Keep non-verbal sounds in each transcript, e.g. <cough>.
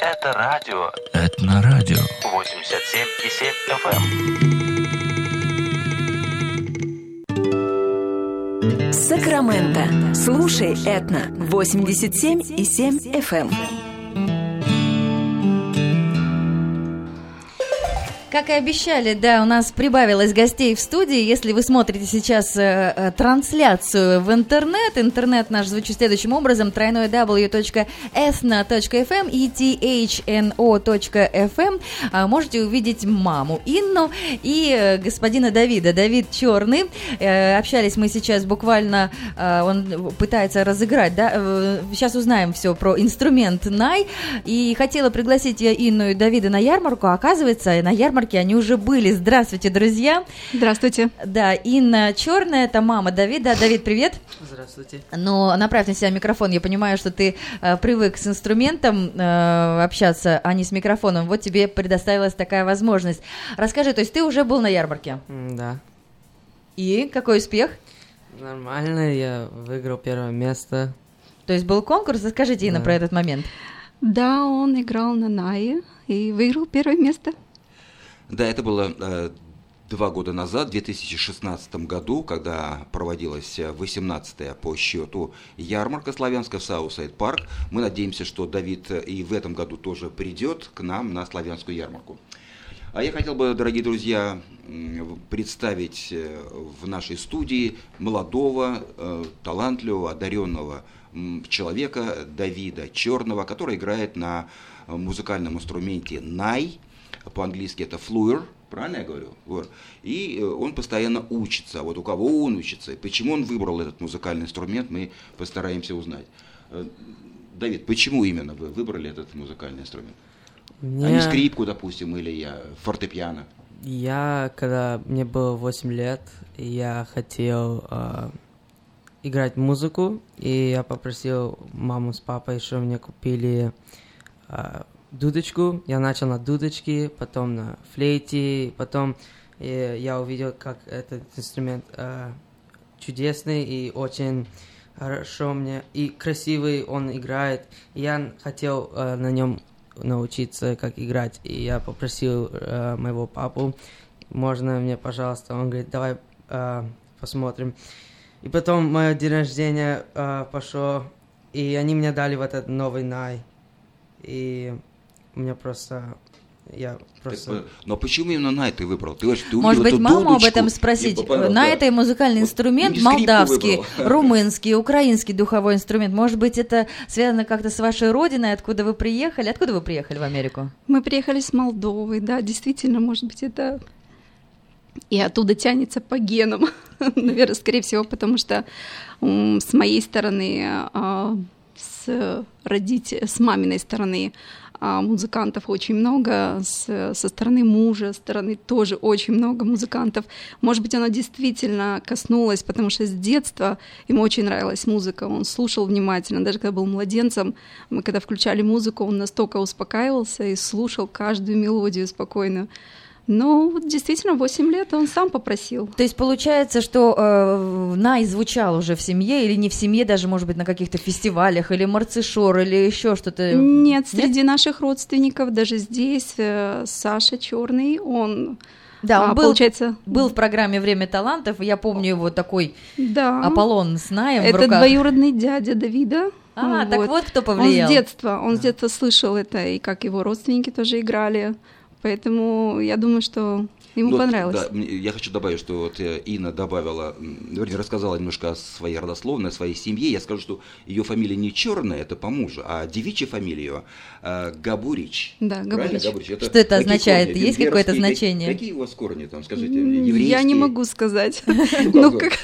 Это радио Этнорадио. 87,7 FM. Сакраменто. Слушай Этно 87 и 7 FM. Как и обещали, да, у нас прибавилось гостей в студии. Если вы смотрите сейчас э, э, трансляцию в интернет, интернет наш звучит следующим образом, тройной w.esna.fm и thno.fm, э, можете увидеть маму Инну и э, господина Давида. Давид Черный. Э, общались мы сейчас буквально, э, он пытается разыграть, да, э, сейчас узнаем все про инструмент Най. И хотела пригласить я Инну и Давида на ярмарку, а оказывается, на ярмарке они уже были. Здравствуйте, друзья. Здравствуйте. Да, Инна Черная, это мама Давида. Давид, привет. Здравствуйте. Но направь на себя микрофон. Я понимаю, что ты э, привык с инструментом э, общаться, а не с микрофоном. Вот тебе предоставилась такая возможность. Расскажи, то есть ты уже был на ярмарке? Да. И какой успех? Нормально, я выиграл первое место. То есть был конкурс? Расскажите, Инна, Да. про этот момент. Да, он играл на Нае и выиграл первое место. Да, это было э, два года назад, в 2016 году, когда проводилась 18-я по счету ярмарка славянская в Southside Park. Мы надеемся, что Давид э, и в этом году тоже придет к нам на славянскую ярмарку. А я хотел бы, дорогие друзья, представить э, в нашей студии молодого, э, талантливого, одаренного человека Давида Черного, который играет на э, музыкальном инструменте най, по-английски это fluer, правильно я говорю? Вот. И э, он постоянно учится. Вот у кого он учится, и почему он выбрал этот музыкальный инструмент, мы постараемся узнать. Э, Давид, почему именно вы выбрали этот музыкальный инструмент? А не Мне- скрипку, допустим, или я фортепиано. Я, когда мне было 8 лет, я хотел а, играть музыку, и я попросил маму с папой, что мне купили а, дудочку. Я начал на дудочке, потом на флейте, потом э, я увидел, как этот инструмент а, чудесный и очень хорошо мне и красивый он играет. Я хотел э, на нем научиться, как играть. И я попросил э, моего папу, можно мне, пожалуйста? Он говорит, давай э, посмотрим. И потом мое день рождения э, пошло, и они мне дали вот этот новый най. И мне просто... Я просто... Так, э, но почему именно най ты выбрал? Ты, ты Может быть, маму об этом спросить. На да. это музыкальный инструмент Ну, молдавский, <laughs> румынский, украинский духовой инструмент. Может быть, это связано как-то с вашей родиной, откуда вы приехали? Откуда вы приехали в Америку? Мы приехали с Молдовы, да, действительно, может быть, это и оттуда тянется по генам, <laughs> наверное, скорее всего, потому что с моей стороны, а, с родителей, с маминой стороны музыкантов очень много, с- со стороны мужа, стороны тоже очень много музыкантов. Может быть, оно действительно коснулось, потому что с детства ему очень нравилась музыка, он слушал внимательно, даже когда был младенцем, мы когда включали музыку, он настолько успокаивался и слушал каждую мелодию спокойную. Вот действительно 8 лет он сам попросил. То есть получается, что э, Най звучал уже в семье или не в семье, даже, может быть, на каких-то фестивалях, или марцишор, или еще что-то? Нет, среди наших родственников, даже здесь, э, Саша Черный, он, Да, он а, был, получается, был в программе «Время талантов», я помню его такой да, Аполлон с Наем в это руках. двоюродный дядя Давида. А, так вот кто Он повлиял. с детства, он с детства слышал это, и как его родственники тоже играли. Поэтому я думаю, что ему Ну, понравилось. да, я хочу добавить, что вот э, Инна добавила, вернее, рассказала немножко о своей родословной, о своей семье. Я скажу, что ее фамилия не черная, это по мужу, а девичья фамилия э, Габурич. Да, Габурич. Габурич? Что это означает? корни? Есть какое-то Как- значение? Какие у вас корни там, скажите? М, Я не Еврейские? могу сказать. Ну, Ну, как вы?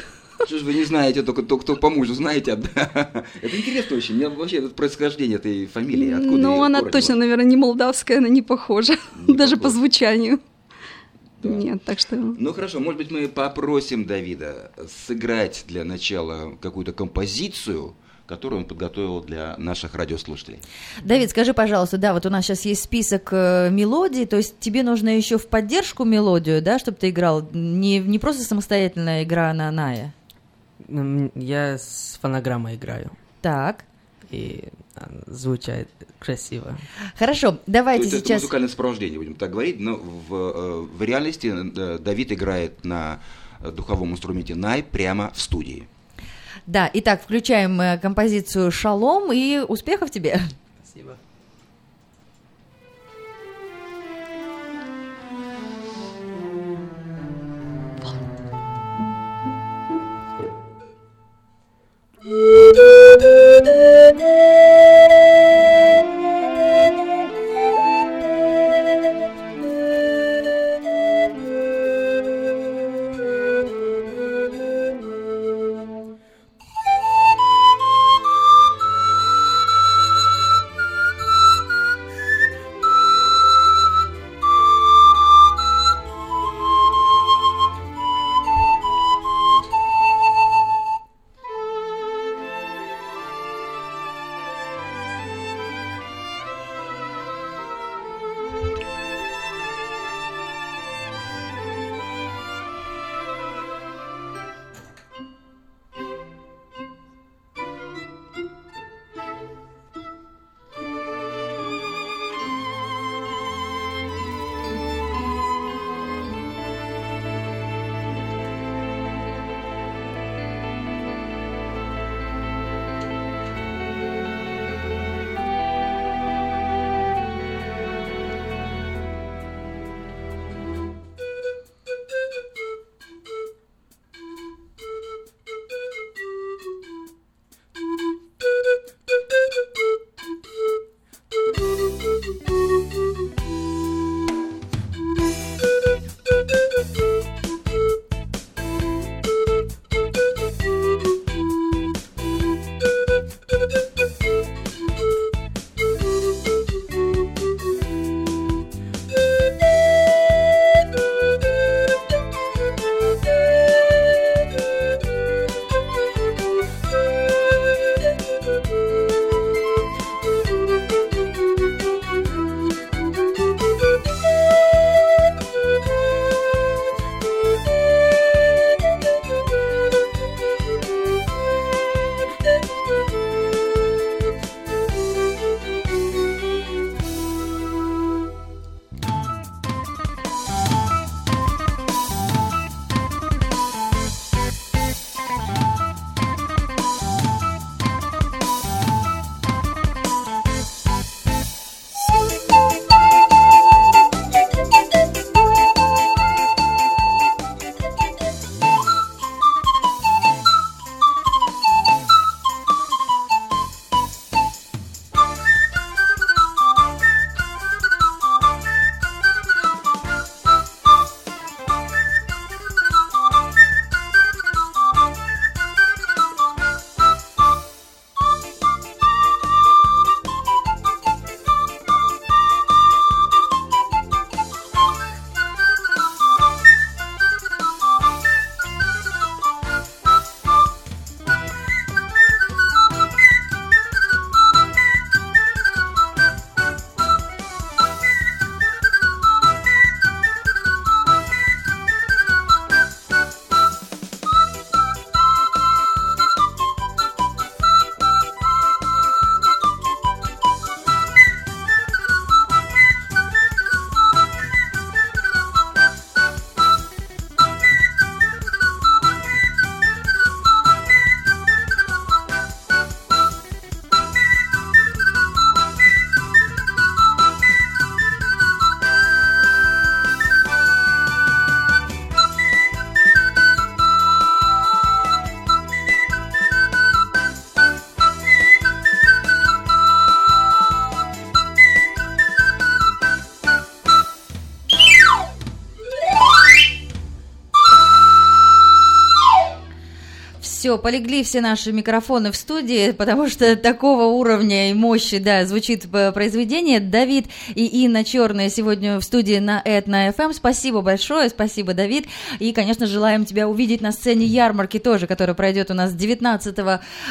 Что ж вы не знаете, только, только кто по мужу знаете? да? Это интересно очень. Мне вообще это происхождение этой фамилии. Откуда Ну, она точно, наверное, не молдавская, она не похожа. Не <laughs> Даже по звучанию. Да. Нет, так что... Ну хорошо, может быть, мы попросим Давида сыграть для начала какую-то композицию, которую он подготовил для наших радиослушателей. Давид, скажи, пожалуйста, да, вот у нас сейчас есть список э, мелодий, то есть тебе нужно еще в поддержку мелодию, да, чтобы ты играл, не, не просто самостоятельная игра на Ная. М, Я с фонограммой играю. Так. и а, звучит красиво. Хорошо, давайте То есть это сейчас... музыкальное сопровождение, будем так говорить, но в, э, в реальности э, Давид играет на э, духовом инструменте най прямо в студии. Да, итак, включаем композицию «Шалом» и успехов тебе. Спасибо. Do, do, do, do. Полегли все наши микрофоны в студии, потому что такого уровня и мощи, да, звучит э, произведение. Давид и Инна Черная сегодня в студии на Этно FM. Спасибо большое, спасибо, Давид. И, конечно, желаем тебя увидеть на сцене ярмарки тоже, которая пройдет у нас 19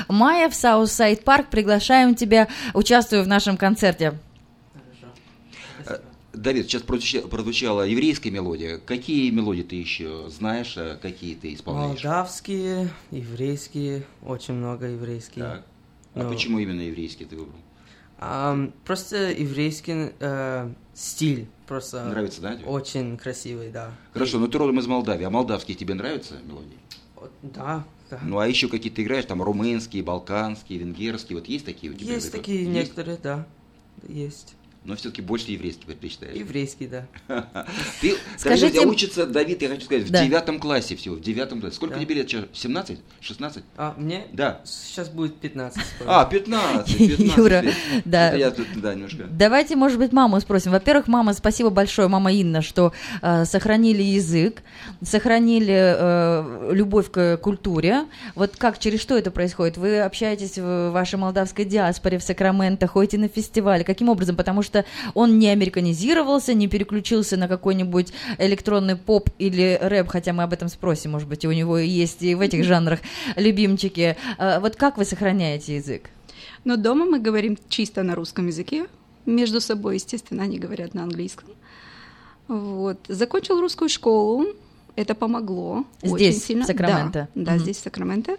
мая в Southside Park. Приглашаем тебя, участвуй в нашем концерте. Давид, сейчас прозвуча- прозвучала еврейская мелодия. Какие мелодии ты еще знаешь, а какие ты исполняешь? Молдавские, еврейские, очень много еврейских. Так. А Ну, почему именно еврейский ты выбрал? ам, просто еврейский э, стиль, просто Нравится, да? тебе? очень красивый, да. Хорошо, ну ты родом из Молдавии, а молдавские тебе нравятся мелодии? Да, да. Ну а еще какие-то играешь, там румынские, балканские, венгерские, вот есть такие у тебя? есть такие Есть? некоторые, да. Есть. Но все-таки больше еврейский предпочитаешь. Еврейский, да. <laughs> Ты, Скажите- Скажите... учится Давид, я хочу сказать, в девятом классе всего, в девятом классе. Сколько тебе лет сейчас? 17? 16? А мне Да. сейчас будет 15. скоро. А, 15, 15 <laughs> Юра, да. Я тут, да, немножко. Давайте, может быть, маму спросим. Во-первых, мама, спасибо большое, мама Инна, что э, сохранили язык, сохранили э, любовь к культуре. Вот как, через что это происходит? Вы общаетесь в вашей молдавской диаспоре в Сакраменто, ходите на фестивали. Каким образом? Потому что он не американизировался, не переключился на какой-нибудь электронный поп или рэп, хотя мы об этом спросим, может быть, и у него есть и в этих жанрах любимчики. Э, вот как вы сохраняете язык? Но дома мы говорим чисто на русском языке. Между собой, естественно, они говорят на английском. Вот. Закончил русскую школу. Это помогло. очень Здесь, в сильно. Сакраменто? Да, да Мгм. здесь, в Сакраменто.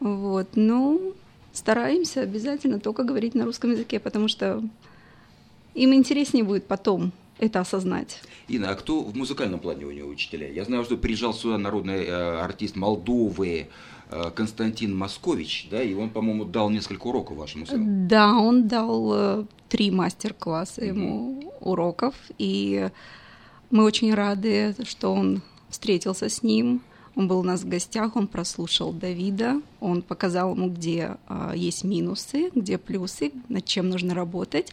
Вот. Ну, стараемся обязательно только говорить на русском языке, потому что им интереснее будет потом это осознать. Инна, а кто в музыкальном плане у него учителя? Я знаю, что приезжал сюда народный э, артист Молдовы э, Константин Москович, да, и он, по-моему, дал несколько уроков вашему сыну. Да, он дал э, три мастер-класса ему уроков, и мы очень рады, что он встретился с ним. Он был у нас в гостях, он прослушал Давида, он показал ему, где а, есть минусы, где плюсы, над чем нужно работать.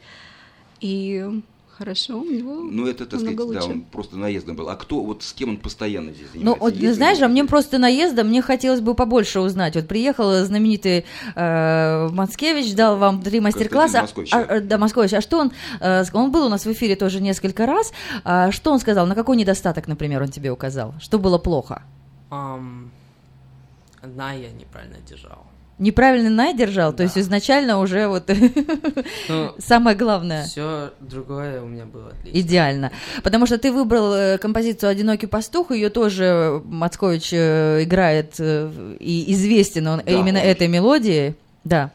И хорошо, у него Ну, это, так сказать, намного да, лучше. он просто наездом был. А кто, вот с кем он постоянно здесь Ну, занимается? вот, Есть знаешь, а мне просто наезда, мне хотелось бы побольше узнать. Вот приехал знаменитый э, Мацкевич, дал вам три мастер-класса. Москович, А, да. а, да, Москович. А что он... э, он был у нас в эфире тоже несколько раз. А что он сказал? На какой недостаток, например, он тебе указал? Что было плохо? Ам, одна я неправильно держал. Неправильно най держал? То Да. есть изначально уже вот Ну, <laughs> самое главное. все другое у меня было отлично. Идеально. Потому что ты выбрал э, композицию «Одинокий пастух», ее тоже Мацкович э, играет, э, и известен он Да, именно он- этой мелодией. Да.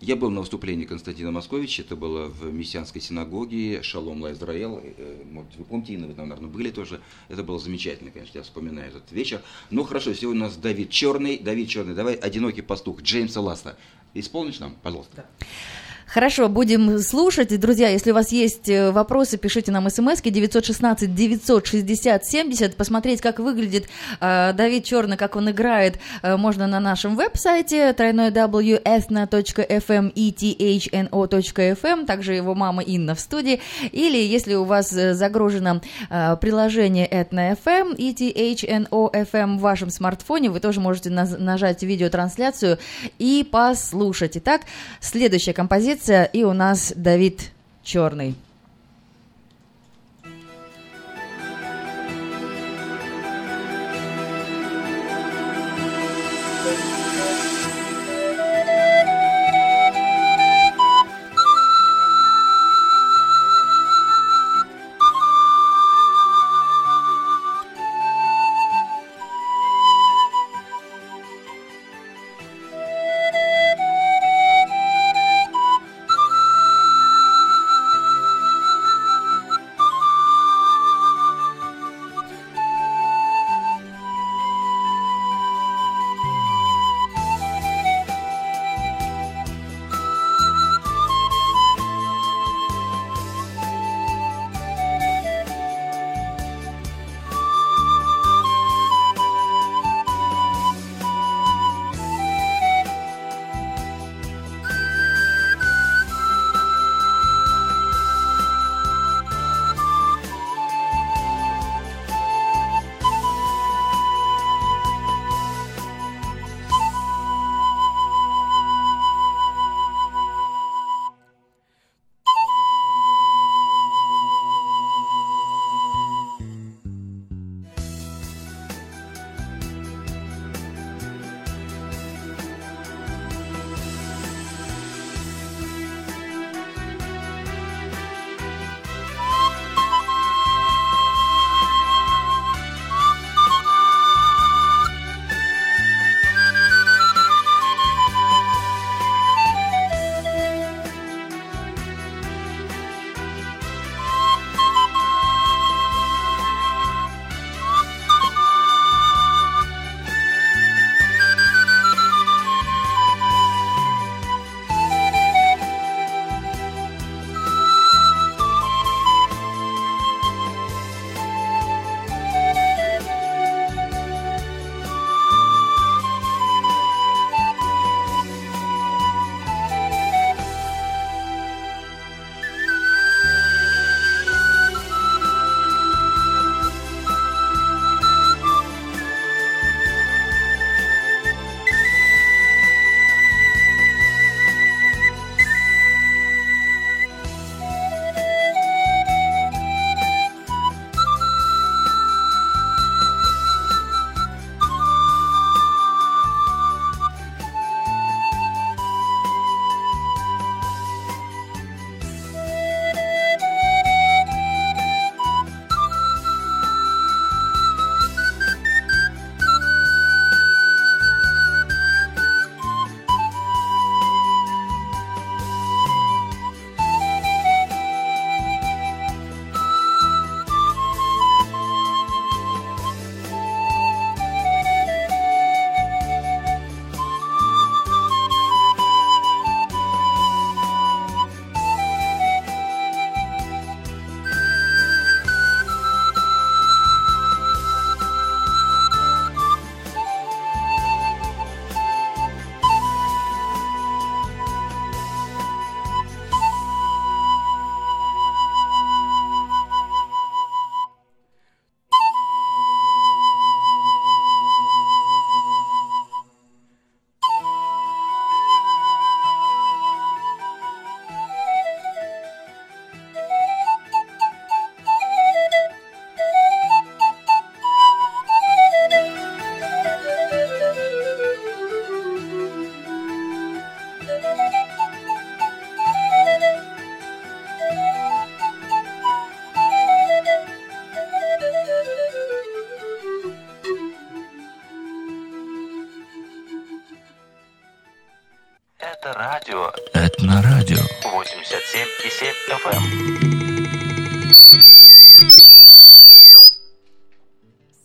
Я был на выступлении Константина Московича, это было в мессианской синагоге Шалом Ла Израэл. Э, Может, вы помните, Инна, вы там, наверное, были тоже. Это было замечательно, конечно, я вспоминаю этот вечер. Ну, хорошо, сегодня у нас Давид Черный. Давид Черный, давай «Одинокий пастух» Джеймса Ласта. Исполнишь нам, пожалуйста? Хорошо, будем слушать. Друзья, если у вас есть э, вопросы, пишите нам смс 916 960 70. Посмотреть, как выглядит э, Давид Черный, как он играет, э, можно на нашем веб-сайте www.ethno.fm ethno.fm, также его мама Инна в студии. Или если у вас э, загружено э, приложение Ethno FM, ETHNO FM в вашем смартфоне, вы тоже можете нажать видеотрансляцию и послушать. Итак, следующая композиция, и у нас Давид Черный.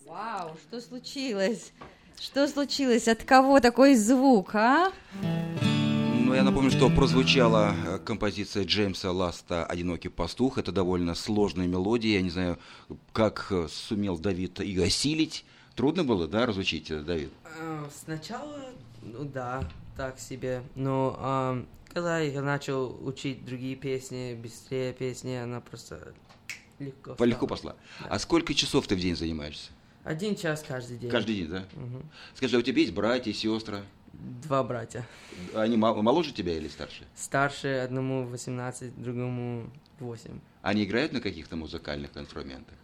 Вау, что случилось? Что случилось? От кого такой звук, а? Ну, я напомню, что прозвучала э, композиция Джеймса Ласта «Одинокий пастух». Это довольно сложная мелодия. Я не знаю, как э, сумел Давид ее осилить. Трудно было, да, разучить, э, Давид? А, Сначала, ну да, так себе. Но ам, когда я начал учить другие песни, быстрее песни, она просто легко. Легко пошла. А сколько часов ты в день занимаешься? Один час каждый день. Каждый день, да? Мгм. Скажи, а у тебя есть братья, сестры? Два братья. Они мо- моложе тебя или старше? Старше одному 18, другому 8. Они играют на каких-то музыкальных инструментах?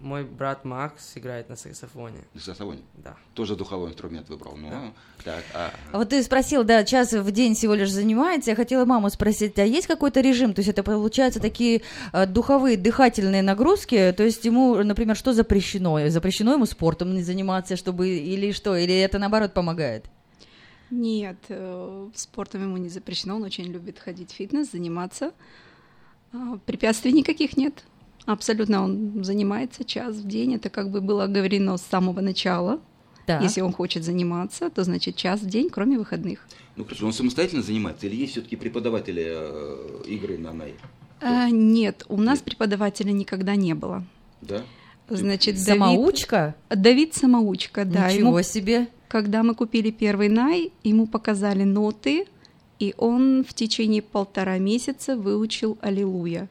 Мой брат Макс играет на саксофоне. На саксофоне? Да. Тоже духовой инструмент выбрал. Ну, так, а... А Вот ты спросил, да, час в день всего лишь занимается. Я хотела маму спросить, а есть какой-то режим? То есть это получается такие э, духовые дыхательные нагрузки? То есть ему, например, что запрещено? Запрещено ему спортом не заниматься, чтобы или что? Или это наоборот помогает? Нет, э, спортом ему не запрещено, он очень любит ходить в фитнес, заниматься. А, Препятствий никаких нет. Абсолютно он занимается час в день. Это как бы было говорено с самого начала. Да. Если он хочет заниматься, то значит час в день, кроме выходных. Ну хорошо, он самостоятельно занимается или есть все-таки преподаватели э, игры на най? А, нет, у нас преподавателя никогда не было. Да? Значит, Давид, Самоучка? Давид самоучка, да. Ничего Ему, себе. когда мы купили первый най, ему показали ноты, и он в течение полтора месяца выучил «Аллилуйя»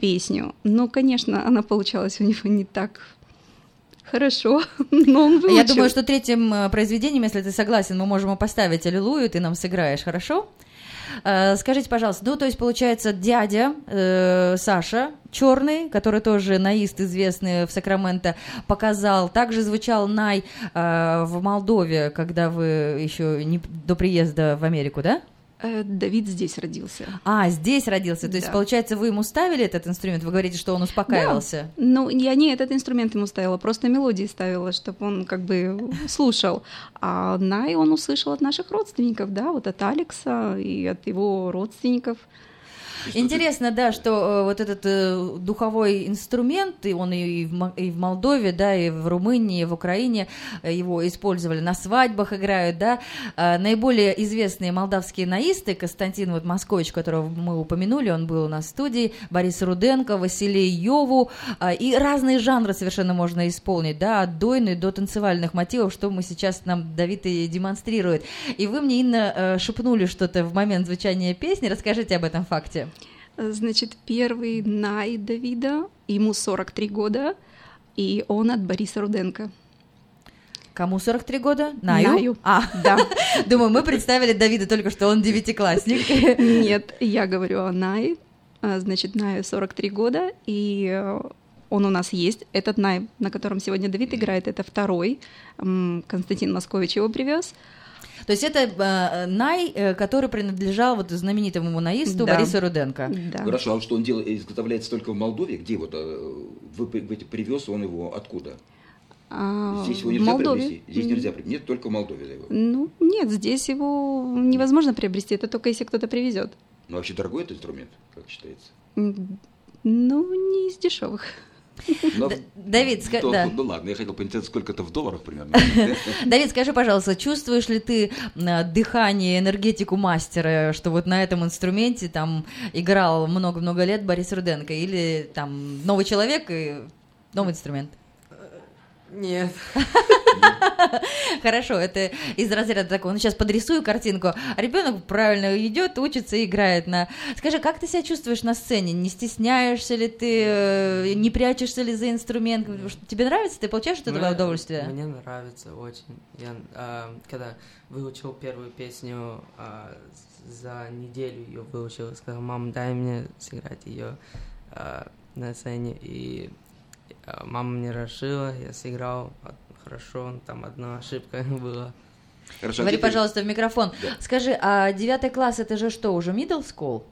песню. Но, конечно, она получалась у него не так хорошо, <laughs> но он выучил. Я думаю, что третьим э, произведением, если ты согласен, мы можем поставить «Аллилуйю», ты нам сыграешь, хорошо? Э, Скажите, пожалуйста, ну, то есть, получается, дядя э, Саша Черный, который тоже наист известный в Сакраменто, показал. Также звучал Най э, в Молдове, когда вы еще не до приезда в Америку, да? Э, Давид здесь родился. А, здесь родился. То есть, Да. получается, вы ему ставили этот инструмент? Вы говорите, что он успокаивался. Ну, я не этот инструмент ему ставила, просто мелодии ставила, чтобы он как бы слушал. А Най он услышал от наших родственников, да, вот от Алекса и от его родственников. Интересно, да, что э, вот этот э, духовой инструмент, и он и в, Молдове, да, и в Румынии, и в Украине э, его использовали, на свадьбах играют, да. Э, наиболее известные молдавские наисты, Константин вот Москович, которого мы упомянули, он был у нас в студии, Борис Руденко, Василий Йову, э, и разные жанры совершенно можно исполнить, да, от дойны до танцевальных мотивов, что мы сейчас нам Давид и демонстрирует. И вы мне, Инна, шепнули что-то в момент звучания песни, расскажите об этом факте. Э, Значит, первый Най Давида, ему 43 года, и он от Бориса Руденко. Кому 43 года? Наю? Наю. А, Да. <laughs> думаю, мы представили Давида только что, он девятиклассник. <laughs> Нет, я говорю о Най. А, Значит, Наю 43 года, и э, он у нас есть. Этот Най, на котором сегодня Давид играет, это второй. Константин Москович его привез. То есть это э, Най, э, который принадлежал вот знаменитому монаисту Да. Борису Руденко. Да. Хорошо, а что он делает, изготовляется только в Молдове? Где вот э, вы вы привез он его откуда? А, Здесь его нельзя Молдове. приобрести? Здесь нельзя приобрести? Нет, только в Молдове его. Ну, нет, здесь его невозможно приобрести, это только если кто-то привезет. Ну, вообще дорогой этот инструмент, как считается? Ну, не из дешевых. Но- Д- Давид, ска- ну, да. ну, ладно, я хотел поинтересоваться, сколько это в долларах примерно. <laughs> Давид, скажи, пожалуйста, чувствуешь ли ты дыхание, энергетику мастера, что вот на этом инструменте там играл много-много лет Борис Руденко, или там новый человек и новый инструмент? Нет. <laughs> Хорошо, это из разряда такого. Ну, сейчас подрисую картинку. Ребенок правильно идет, учится, играет на. Скажи, как ты себя чувствуешь на сцене? Не стесняешься ли ты, э, не прячешься ли за инструмент? Тебе нравится? Ты получаешь от этого удовольствие? Мне нравится очень. Я, а, когда выучил первую песню, а, за неделю ее выучил, сказал, мам, дай мне сыграть ее на сцене. И а, мама мне разрешила, я сыграл хорошо, там одна ошибка <laughs> была. Хорошо, а Говори, теперь- пожалуйста, в микрофон. Да. Скажи, а девятый класс это же что, уже middle school?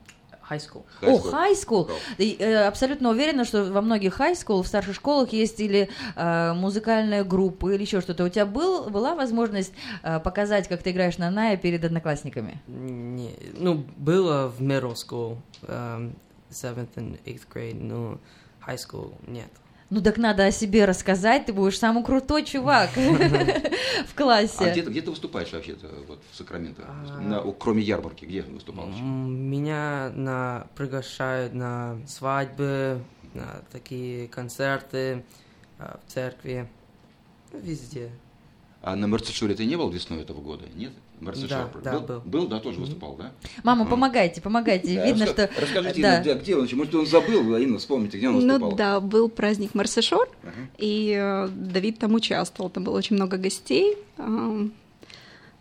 high school. О, High school. high school. И, э, абсолютно уверена, что во многих high school, в старших школах есть или э, музыкальная группа, или еще что-то. У тебя был, была возможность э, показать, как ты играешь на Нае перед одноклассниками? Не, ну, было в middle school, um, seventh and eighth grade, но high school нет. Ну так надо о себе рассказать, ты будешь самый крутой чувак <laughs> в А классе. ты- где ты выступаешь вообще-то вот, в Сакраменто? А. Кроме ярмарки, где выступал? Меня на, приглашают на свадьбы, на такие концерты а, в церкви, ну, везде. А на Мерцешоре ты не был весной этого года? Нет? Мерцешор Да, да, был. Был, да, тоже выступал, да? Мама, помогайте, помогайте. Да, Видно, раска- что... Расскажите, да. Инна, где, где он? Может, он забыл, Инна, вспомните, где он выступал? Ну да, был праздник Марсешор, Ага. и э, Давид там участвовал. Там было очень много гостей. ам,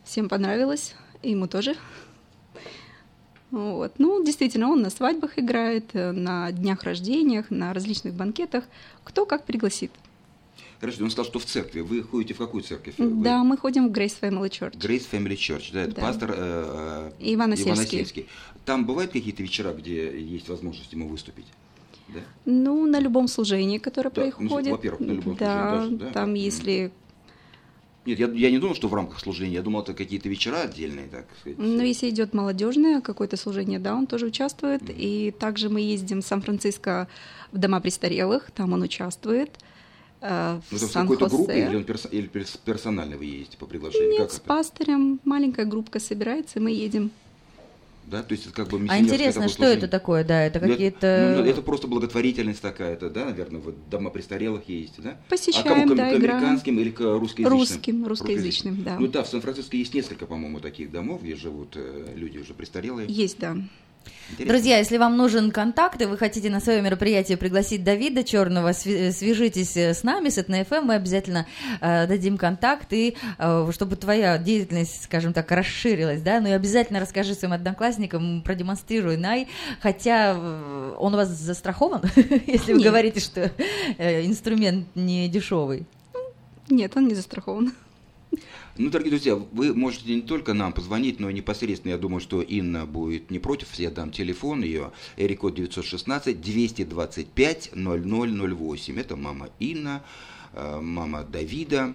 Всем понравилось, и ему тоже. Вот. Ну, действительно, он на свадьбах играет, э, на днях рождениях, на различных банкетах. Кто как пригласит. Подожди, он сказал, что в церкви. Вы ходите в какую церковь? Вы- Да, мы ходим в Grace Family Church. Grace Family Church, да, это Да. пастор э, э, Иван Осельский. Осельский. Там бывают какие-то вечера, где есть возможность ему выступить? Да? Ну, на любом служении, которое Да, ну, происходит. во-первых, на любом да, служении даже, да? там если... Нет, я, я не думал, что в рамках служения. Я думал, это какие-то вечера отдельные, так сказать. Ну, если идет молодежное какое-то служение, да, он тоже участвует. И также мы ездим в Сан-Франциско в дома престарелых, там он участвует. Э, В Ну, это в какой-то группе или, он перс- или перс- персонально вы едете по приглашению? Нет, как с это? пастырем маленькая группка собирается, и мы едем. Да, то есть это как бы А интересно, что это такое? Да, это Ну, это- какие-то... ну, это просто благотворительность такая-то, да, наверное, вот дома престарелых есть, да? Посещаем, а кому, к, да, к играем. американским или к русскоязычным? Русским, русскоязычным, да. Ну да, в Сан-Франциско есть несколько, по-моему, таких домов, где живут э, люди уже престарелые. Есть, да. Интересно. Друзья, если вам нужен контакт, и вы хотите на свое мероприятие пригласить Давида Черного, сви- свяжитесь э, с нами, с ФМ, мы обязательно э, дадим контакт, и э, чтобы твоя деятельность, скажем так, расширилась, да, ну и обязательно расскажи своим одноклассникам, продемонстрируй Най, хотя э, он у вас застрахован, <laughs> если вы говорите, что э, инструмент не дешевый. Нет, он не застрахован. Ну, дорогие друзья, вы можете не только нам позвонить, но и непосредственно, я думаю, что Инна будет не против, я дам телефон ее, Эрикод 916-225-0008. Это мама Инна, э, мама Давида.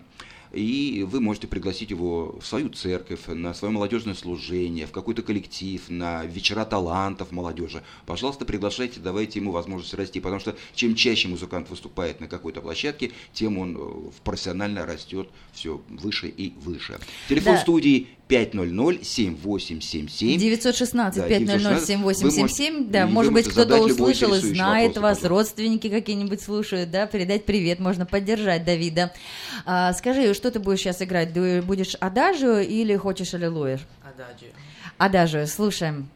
И вы можете пригласить его в свою церковь, на свое молодежное служение, в какой-то коллектив, на вечера талантов молодежи. Пожалуйста, приглашайте, давайте ему возможность расти, потому что чем чаще музыкант выступает на какой-то площадке, тем он э, профессионально растет все выше и выше. Телефон Да. студии 500-7877. 916 Да, 500 7877, да, может быть, кто-то услышал и знает вопрос, вас, пожалуйста. родственники какие-нибудь слушают, да, передать привет, можно поддержать Давида. А, скажи, что ты будешь сейчас играть? Ты будешь адажио или хочешь аллилуйя? Адажио. Адажио, слушаем.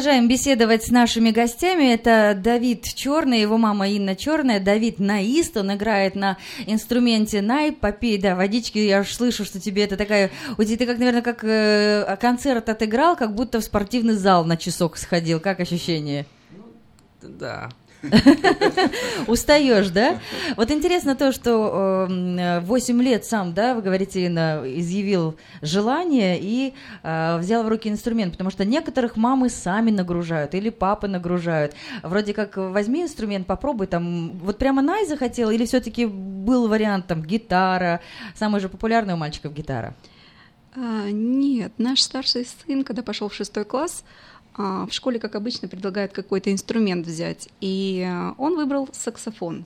Продолжаем беседовать с нашими гостями. Это Давид Черный, его мама Инна Черная. Давид наист, он играет на инструменте най. Попей, да, водички, я уж слышу, что тебе это такая... У тебя ты как, наверное, как э, концерт отыграл, как будто в спортивный зал на часок сходил. Как ощущение? Да. <laughs> Устаешь, да? Вот интересно то, что э, 8 лет сам, да, вы говорите, Инна, изъявил желание и э, взял в руки инструмент, потому что некоторых мамы сами нагружают или папы нагружают. Вроде как возьми инструмент, попробуй там. Вот прямо Най захотела или все-таки был вариант там гитара, самый же популярный у мальчиков гитара? А, нет, наш старший сын, когда пошел в шестой класс, в школе, как обычно, предлагают какой-то инструмент взять, и а, он выбрал саксофон.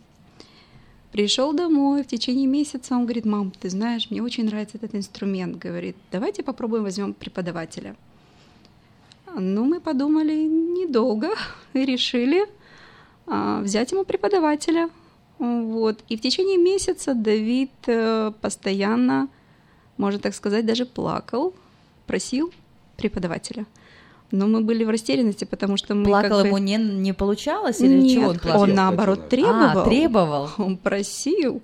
Пришел домой в течение месяца, он говорит, мам, ты знаешь, мне очень нравится этот инструмент, говорит, давайте попробуем возьмем преподавателя. Ну, мы подумали недолго и решили а, взять ему преподавателя. Вот. И в течение месяца Давид э, постоянно, можно так сказать, даже плакал, просил преподавателя – но мы были в растерянности, потому что мы Плакал как ему бы... не, не получалось или Нет, чего он плакал? он наоборот требовал. А, требовал. <laughs> Он просил.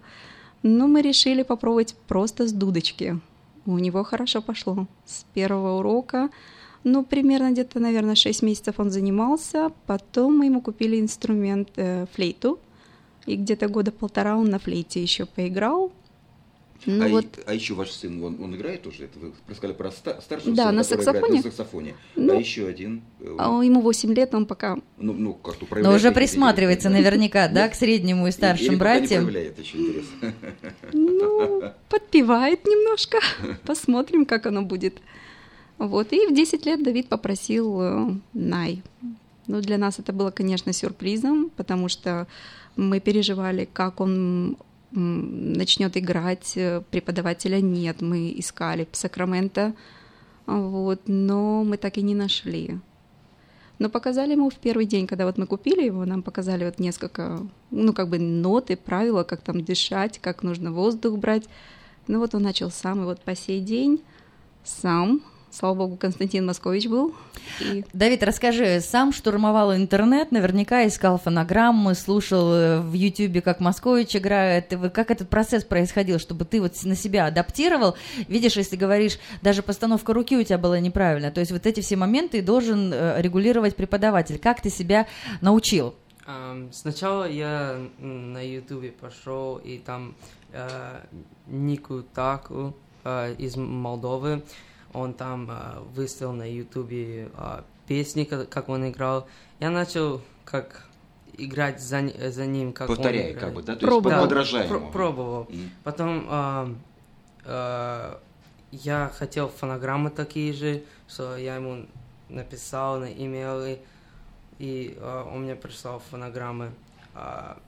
Но мы решили попробовать просто с дудочки. У него хорошо пошло. С первого урока, ну, примерно где-то, наверное, 6 месяцев он занимался. Потом мы ему купили инструмент э, флейту. И где-то года полтора он на флейте еще поиграл. Ну, а, вот, и- а еще ваш сын, он, он играет тоже? Это вы рассказали про ста- старшего Да, сына, на который играет саксофоне. на саксофоне. Ну, а еще один. э, а ему 8 лет, он пока Ну, ну как-то Но уже присматривается да? наверняка, да, к среднему и Или старшим пока не братьям. проявляет, еще интересно. Ну, подпевает немножко. <laughs> Посмотрим, как оно будет. Вот. И в 10 лет Давид попросил э, Най. Ну, для нас это было, конечно, сюрпризом, потому что мы переживали, как он начнет играть. Э, Преподавателя нет, мы искали в Сакраменто, вот, но мы так и не нашли. Но показали ему в первый день, когда вот мы купили его, нам показали вот несколько, ну, как бы ноты, правила, как там дышать, как нужно воздух брать. Ну, вот он начал сам, и вот по сей день сам, слава богу, Константин Москович был. И Давид, расскажи, сам штурмовал интернет, наверняка искал фонограммы, слушал э, в Ютьюбе, как Москович играет. Как этот процесс происходил, чтобы ты вот на себя адаптировал? Видишь, если говоришь, даже постановка руки у тебя была неправильная. То есть вот эти все моменты должен э, регулировать преподаватель. Как ты себя научил? Ам, сначала я на ютубе пошел, и там э, Нику Таку э, из Молдовы, он там э, выставил на ютубе э, песни, ка- как он играл. Я начал как играть за, за ним, как он Повторяй, играет. как бы, да? То Пробовал. есть подражаем Про- ему. пробовал. Мгм. Потом ам, э, я хотел фонограммы такие же, что я ему написал на имейлы, и э, он мне прислал фонограммы. А,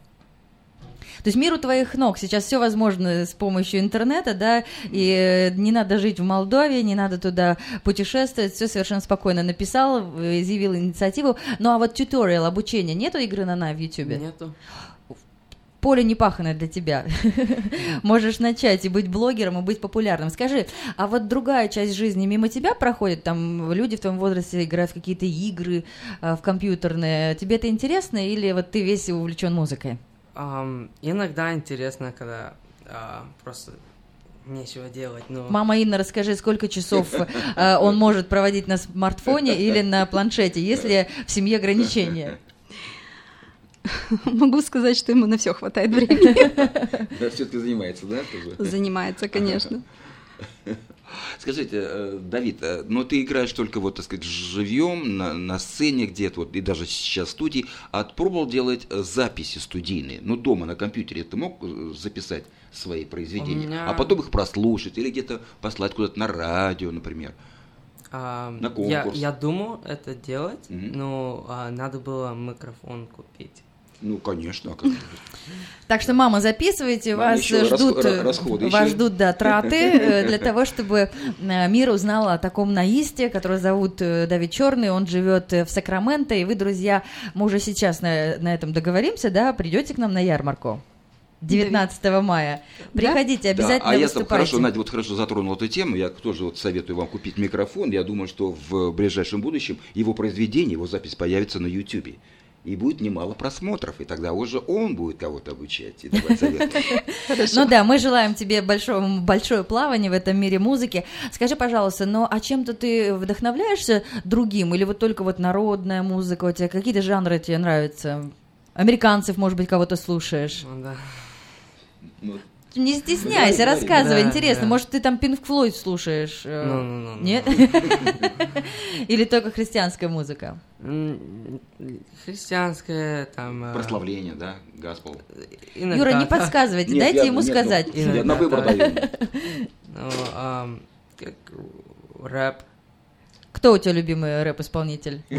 То есть миру твоих ног сейчас все возможно с помощью интернета, да, и э, не надо жить в Молдове, не надо туда путешествовать, все совершенно спокойно написал, э, изъявил инициативу. Ну а вот туториал, обучение, нету игры на на в Ютубе? Нету. Поле не паханое для тебя. <laughs> Можешь начать и быть блогером, и быть популярным. Скажи, а вот другая часть жизни мимо тебя проходит? Там люди в твоем возрасте играют в какие-то игры, э, в компьютерные. Тебе это интересно или вот ты весь увлечен музыкой? Ам, иногда интересно, когда а, просто нечего делать. Но Мама Инна, расскажи, сколько часов э, <laughs> он может проводить на смартфоне или на планшете, если в семье ограничения? <laughs> могу сказать, что ему на все хватает времени. Да, все-таки занимается, да? тоже? Занимается, конечно. <laughs> Скажите, э, Давид, э, но ты играешь только вот, так сказать, живьем, на, на сцене где-то, вот, и даже сейчас в студии, а пробовал делать э, записи студийные, ну, дома на компьютере ты мог записать свои произведения, меня- а потом их прослушать или где-то послать куда-то на радио, например. ам, на я, конкурс. я думал это делать, Мгм. но а, надо было микрофон купить. Ну, конечно, а как. Так что, мама, записывайте, Мама, вас ждут, э, расходы вас еще. ждут, да, траты <laughs> э, для того, чтобы э, мир узнал о таком наисте, который зовут Давид Черный, он живет в Сакраменто, и вы, друзья, мы уже сейчас на, на этом договоримся, да, придете к нам на ярмарку. 19 мая. Приходите, Да, обязательно а я там хорошо, Надя вот хорошо затронула эту тему. Я тоже вот советую вам купить микрофон. Я думаю, что в ближайшем будущем его произведение, его запись появится на YouTube. И будет немало просмотров, и тогда уже он будет кого-то обучать и давать советы. <laughs> Ну да, мы желаем тебе большое, большое плавание в этом мире музыки. Скажи, пожалуйста, но а чем-то ты вдохновляешься другим? Или вот только вот народная музыка? У тебя какие-то жанры тебе нравятся? Американцев, может быть, кого-то слушаешь? Ну да. Ну, Не стесняйся, рассказывай, интересно. Может, ты там Пинк Флойд слушаешь? э, Ну, ну, ну. Нет? <laughs> Или только христианская музыка? М, Христианское, там... э, Прославление, да, Гаспол. иногда, Юра, не подсказывайте, дайте ему сказать. Я на выбор Да. даю. <laughs> Ну, рэп. Кто у тебя любимый рэп-исполнитель? <laughs>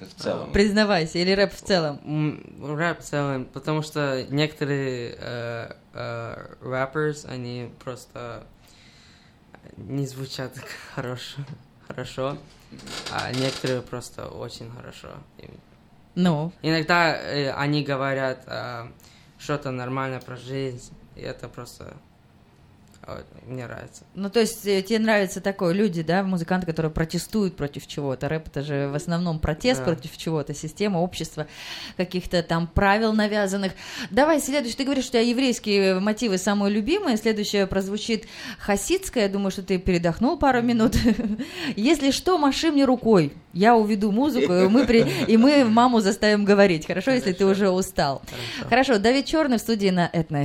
В целом. Признавайся, или рэп в целом? Рэп в целом, потому что некоторые э, э, rappers, они просто не звучат <laughs> хорошо, хорошо, а некоторые просто очень хорошо. Ну, Иногда э, они говорят э, что-то нормально про жизнь, и это просто мне нравится. ну то есть э, тебе нравится такое, люди, да, музыканты, которые протестуют против чего-то. Рэп это же в основном протест Да. против чего-то, система, общества, каких-то там правил навязанных. Давай следующий, ты говоришь, что у тебя еврейские мотивы самые любимые, следующее прозвучит хасидское, я думаю, что ты передохнул пару минут. <laughs> Если что, маши мне рукой, я уведу музыку, и мы, при... и мы маму заставим говорить, хорошо, если ты уже устал. Хорошо. Хорошо, Давид Черный в студии на Этно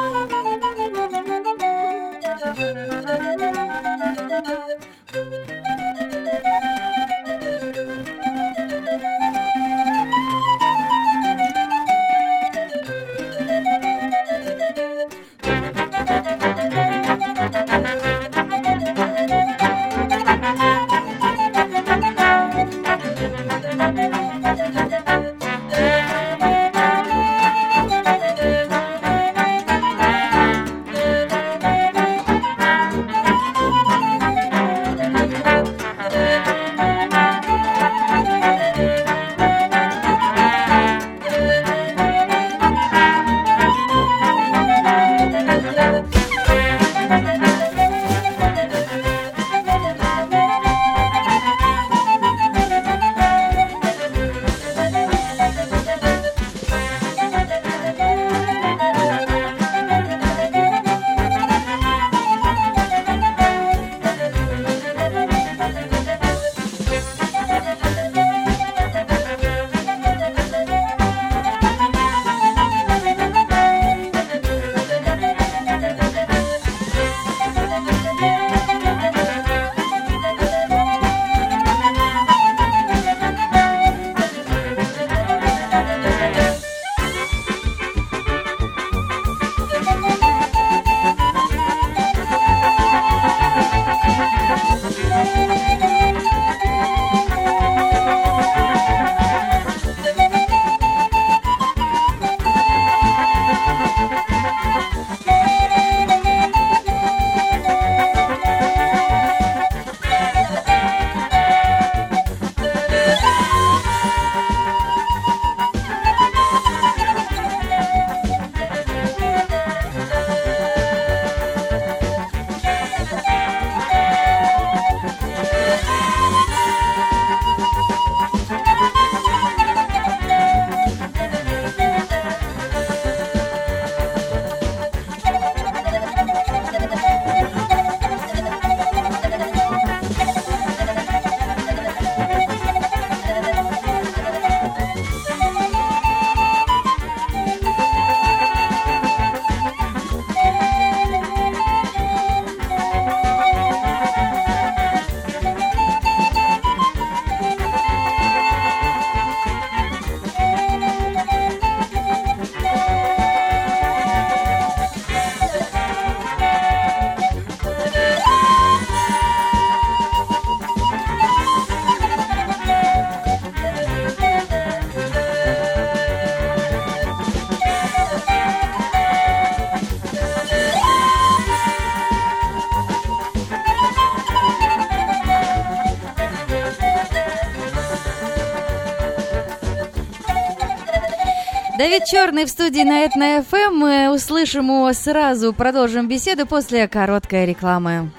Давид Черный в студии на Этно ФМ. Мы услышим его сразу. Продолжим беседу после короткой рекламы.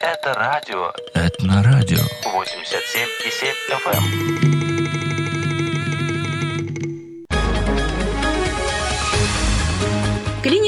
Это радио Этно радио. 87,7 FM.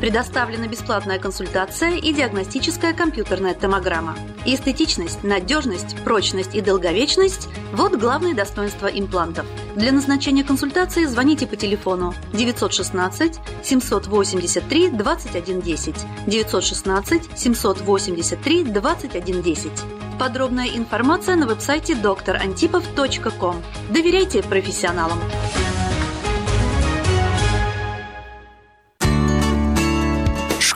Предоставлена бесплатная консультация и диагностическая компьютерная томограмма. Эстетичность, надежность, прочность и долговечность – вот главные достоинства имплантов. Для назначения консультации звоните по телефону 916 783 2110 916 783 2110. Подробная информация на веб-сайте drantipov.com. Доверяйте профессионалам.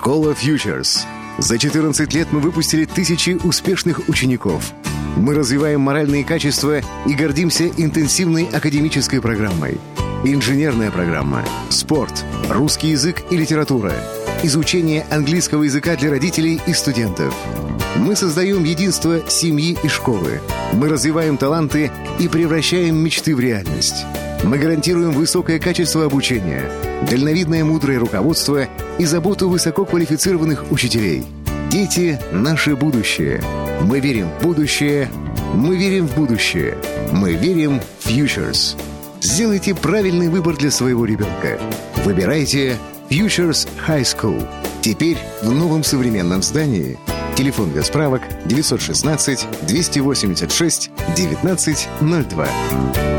Школа Futures. За 14 лет мы выпустили тысячи успешных учеников. Мы развиваем моральные качества и гордимся интенсивной академической программой. Инженерная программа, спорт, русский язык и литература, изучение английского языка для родителей и студентов. Мы создаем единство семьи и школы. Мы развиваем таланты и превращаем мечты в реальность. Мы гарантируем высокое качество обучения, дальновидное мудрое руководство и заботу высококвалифицированных учителей. Дети – наше будущее. Мы верим в будущее. Мы верим в будущее. Мы верим в Futures. Сделайте правильный выбор для своего ребенка. Выбирайте Futures High School. Теперь в новом современном здании. Телефон для справок 916 286 1902.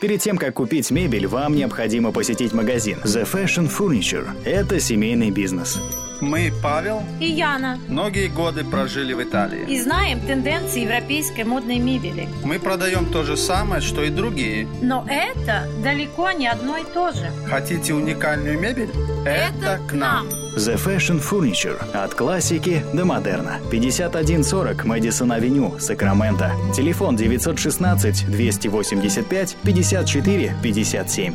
Перед тем, как купить мебель, вам необходимо посетить магазин The Fashion Furniture. Это семейный бизнес. Мы, Павел, и Яна, многие годы прожили в Италии. и знаем тенденции европейской модной мебели. Мы продаем то же самое, что и другие. Но это далеко не одно и то же. Хотите уникальную мебель? Это к нам. The Fashion Furniture. От классики до модерна. 5140 Мэдисон Авеню, Сакраменто. Телефон 916 285 54 57.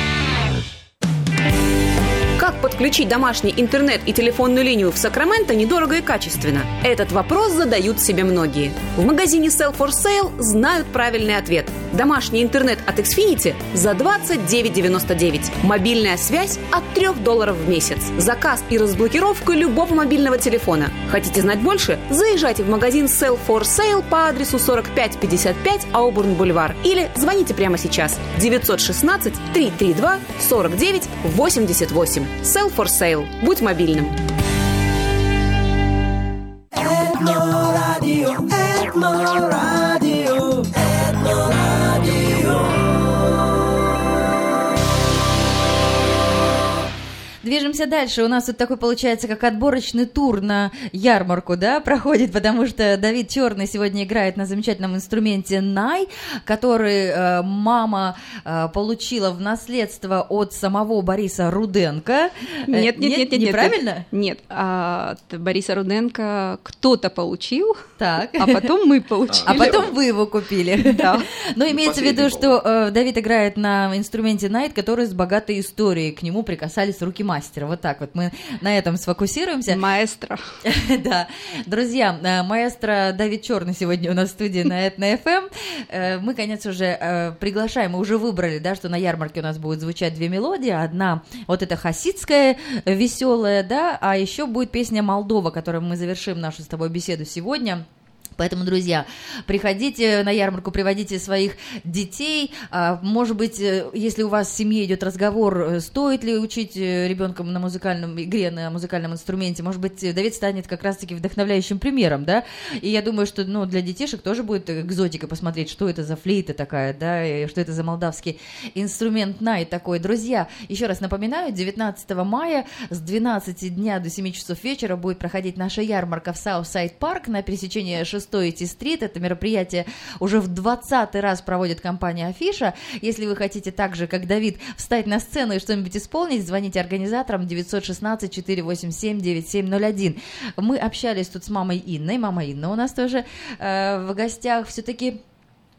Подключить домашний интернет и телефонную линию в Сакраменто недорого и качественно? Этот вопрос задают себе многие. В магазине Sell for Sale знают правильный ответ. Домашний интернет от Xfinity за 29,99. Мобильная связь от 3 долларов в месяц. Заказ и разблокировка любого мобильного телефона. Хотите знать больше? Заезжайте в магазин Sell for Sale по адресу 4555 Аубурн Бульвар или звоните прямо сейчас 916 332 49 88. Sell for Sale. Будь мобильным. Движемся дальше. У нас тут такой получается, как отборочный тур на ярмарку, да, проходит, потому что Давид Черный сегодня играет на замечательном инструменте Най, который э, мама э, получила в наследство от самого Бориса Руденко. Э, Нет, нет, нет, нет, нет. неправильно? Нет, а, от Бориса Руденко кто-то получил, Так. а потом мы получили. А потом вы его купили. Да. Но имеется в виду, что э, Давид играет на инструменте Найт, который с богатой историей. К нему прикасались руки мастера. Вот так вот мы на этом сфокусируемся. Маэстро. <laughs> Да. Друзья, э, маэстро Давид Черный сегодня у нас в студии на Этно ФМ. Э, Мы, конечно же, э, приглашаем, мы уже выбрали, да, что на ярмарке у нас будет звучать две мелодии. Одна вот эта хасидская, веселая, да, а еще будет песня Молдова, которой мы завершим нашу с тобой беседу сегодня Поэтому, друзья, приходите на ярмарку, приводите своих детей. А, Может быть, э, если у вас в семье идет разговор, э, стоит ли учить э, ребенка на музыкальном игре, на музыкальном инструменте, может быть, Давид станет как раз-таки вдохновляющим примером, да? И я думаю, что ну, для детишек тоже будет экзотика посмотреть, что это за флейта такая, да, и что это за молдавский инструмент най такой. Друзья, еще раз напоминаю, 19 мая с 12 дня до 7 часов вечера будет проходить наша ярмарка в Southside Park на пересечении 6 и T Street. Это мероприятие уже в 20 раз проводит компания Афиша. Если вы хотите так же, как Давид, встать на сцену и что-нибудь исполнить, звоните организаторам 916-487-9701. Мы общались тут с мамой Инной. Мама Инна у нас тоже э, в гостях. Все-таки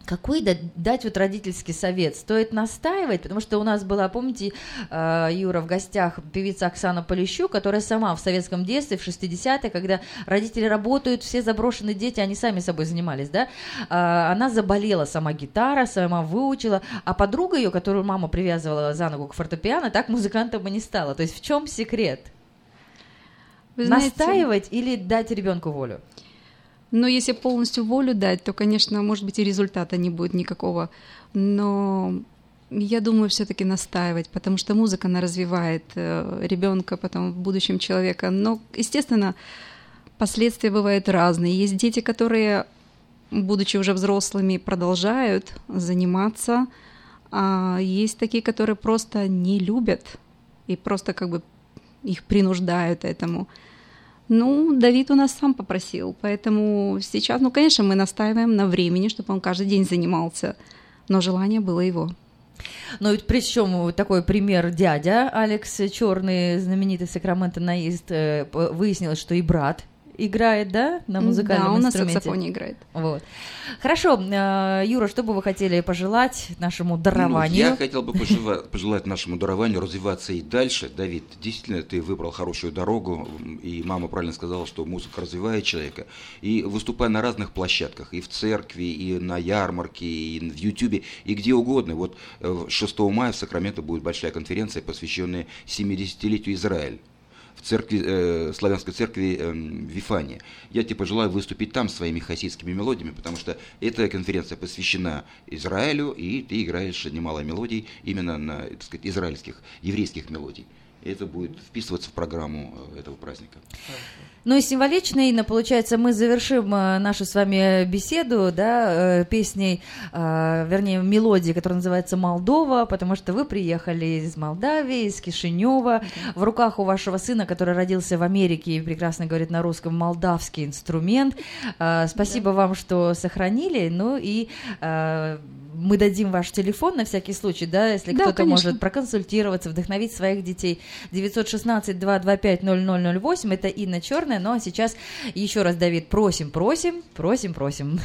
какой да- дать вот родительский совет? Стоит настаивать, потому что у нас была, помните, э, Юра, в гостях певица Оксана Полищук, которая сама в советском детстве, в 60-е, когда родители работают, все заброшенные дети, они сами собой занимались, да, э, она заболела сама гитара, сама выучила, а подруга ее, которую мама привязывала за ногу к фортепиано, так музыкантом и не стала. То есть в чем секрет? Вы знаете- Настаивать или дать ребенку волю? Но если полностью волю дать, то, конечно, может быть, и результата не будет никакого. Но я думаю, все-таки настаивать, потому что музыка, она развивает ребенка, потом в будущем человека. Но, естественно, последствия бывают разные. Есть дети, которые, будучи уже взрослыми, продолжают заниматься, а есть такие, которые просто не любят и просто как бы их принуждают этому. Ну, Давид у нас сам попросил, поэтому сейчас, ну, конечно, мы настаиваем на времени, чтобы он каждый день занимался, но желание было его. Ну, ведь причем такой пример дядя Алекс Черный, знаменитый Сакраменто наезд, э, выяснилось, что и брат играет, да, на музыкальном Да, он на инструменте? саксофоне играет. Вот. Хорошо, э, Юра, что бы вы хотели пожелать нашему Ну, дарованию? я хотел бы пожела- пожелать нашему дарованию развиваться и дальше. Давид, действительно, ты выбрал хорошую дорогу, и мама правильно сказала, что музыка развивает человека. И выступая на разных площадках, и в церкви, и на ярмарке, и в Ютубе, и где угодно. Вот э, 6 мая в Сакраменто будет большая конференция, посвященная 70-летию Израиля церкви, э, славянской церкви э, Вифания. Я тебе пожелаю выступить там своими хасидскими мелодиями, потому что эта конференция посвящена Израилю, и ты играешь немало мелодий именно на, так сказать, израильских, еврейских мелодий. И это будет вписываться в программу э, этого праздника. Ну и символично, Инна, получается, мы завершим э, нашу с вами беседу, да, э, песней, э, вернее, мелодией, которая называется «Молдова», потому что вы приехали из Молдавии, из Кишинева, в руках у вашего сына, который родился в Америке и прекрасно говорит на русском, молдавский инструмент. Спасибо вам, что сохранили, ну и мы дадим ваш телефон на всякий случай, да, если Да, кто-то конечно. может проконсультироваться, вдохновить своих детей. 916-225-0008, это Инна Черная, ну а сейчас еще раз, Давид, просим, просим, просим, просим.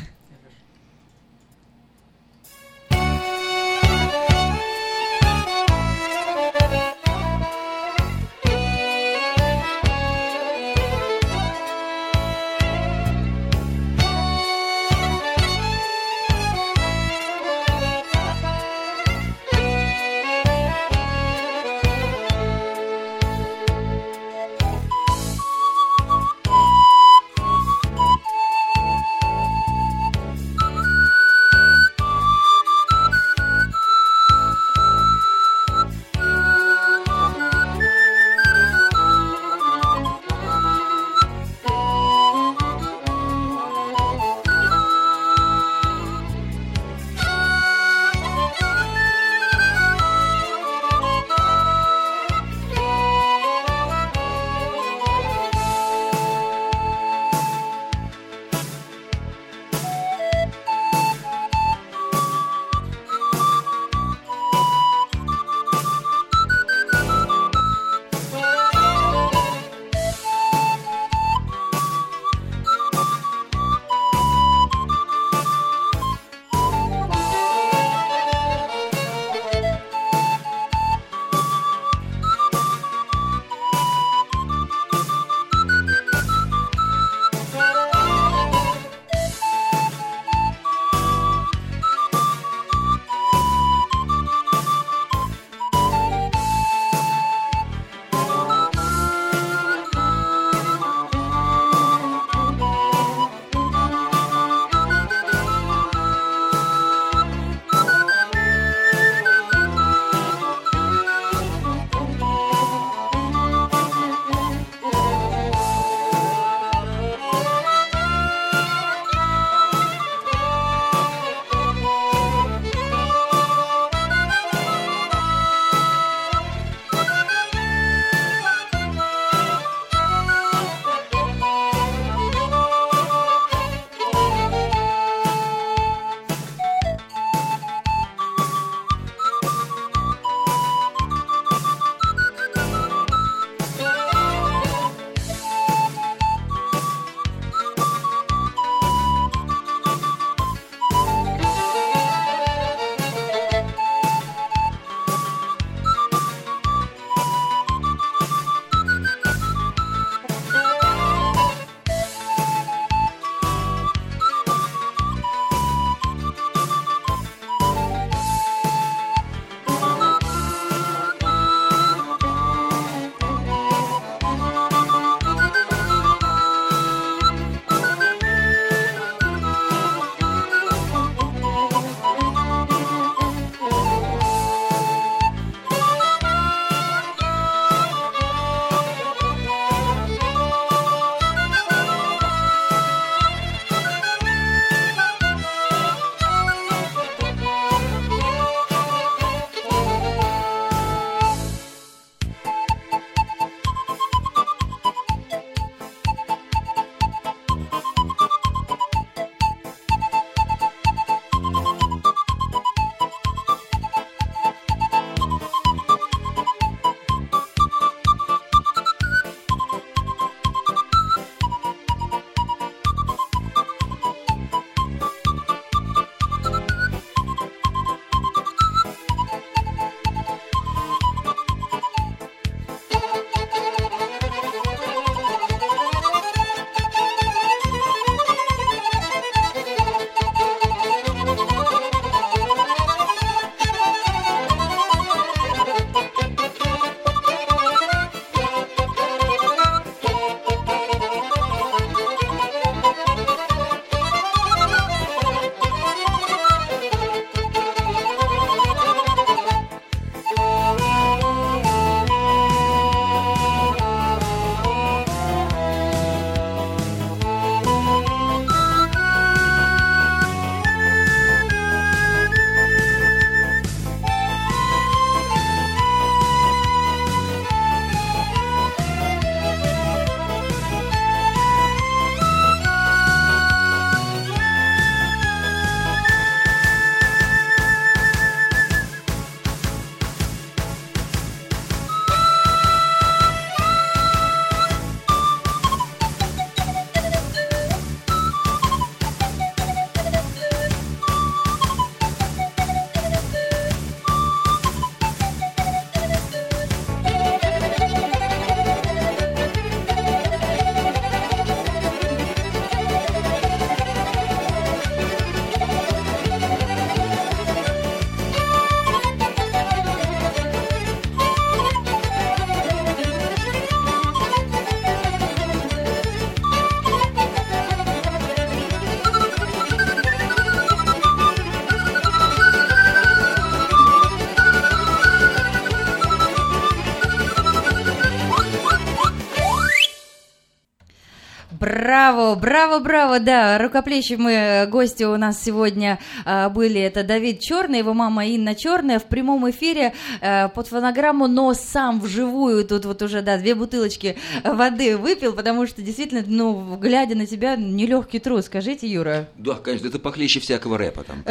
Браво, браво, браво, да, рукоплещем мы, э, гости у нас сегодня э, были, это Давид Черный, его мама Инна Черная, в прямом эфире э, под фонограмму, но сам вживую тут вот уже, да, две бутылочки воды выпил, потому что действительно, ну, глядя на тебя, нелегкий труд, скажите, Юра. Да, конечно, это похлеще всякого рэпа там.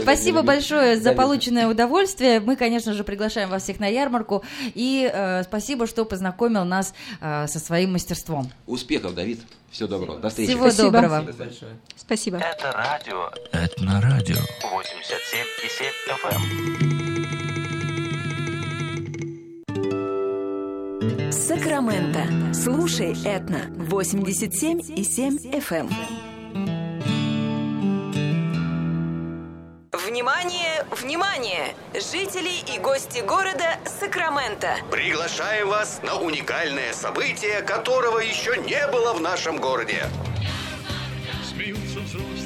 Спасибо большое за полученное удовольствие. Мы, конечно же, приглашаем вас всех на ярмарку. И э, спасибо, что познакомил нас э, со своим мастерством. Успехов, Давид. Всего доброго. До встречи. Всего Спасибо. доброго. Спасибо большое. Спасибо. Это радио Это на радио. 87,7 FM. Сакраменто. Слушай, Этна. 87 и 7 FM. Внимание, внимание! Жители и гости города Сакраменто. Приглашаем вас на уникальное событие, которого еще не было в нашем городе. Смеются взрослые.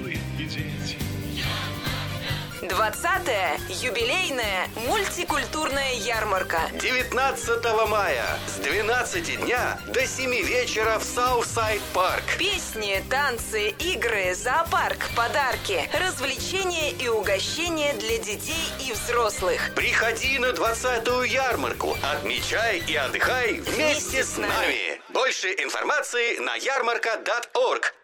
20-я юбилейная мультикультурная ярмарка. 19 мая с 12 дня до 7 вечера в Southside Park. Песни, танцы, игры, зоопарк, подарки, развлечения и угощения для детей и взрослых. Приходи на 20-ю ярмарку, отмечай и отдыхай вместе с нами. Больше информации на ярмарка.орг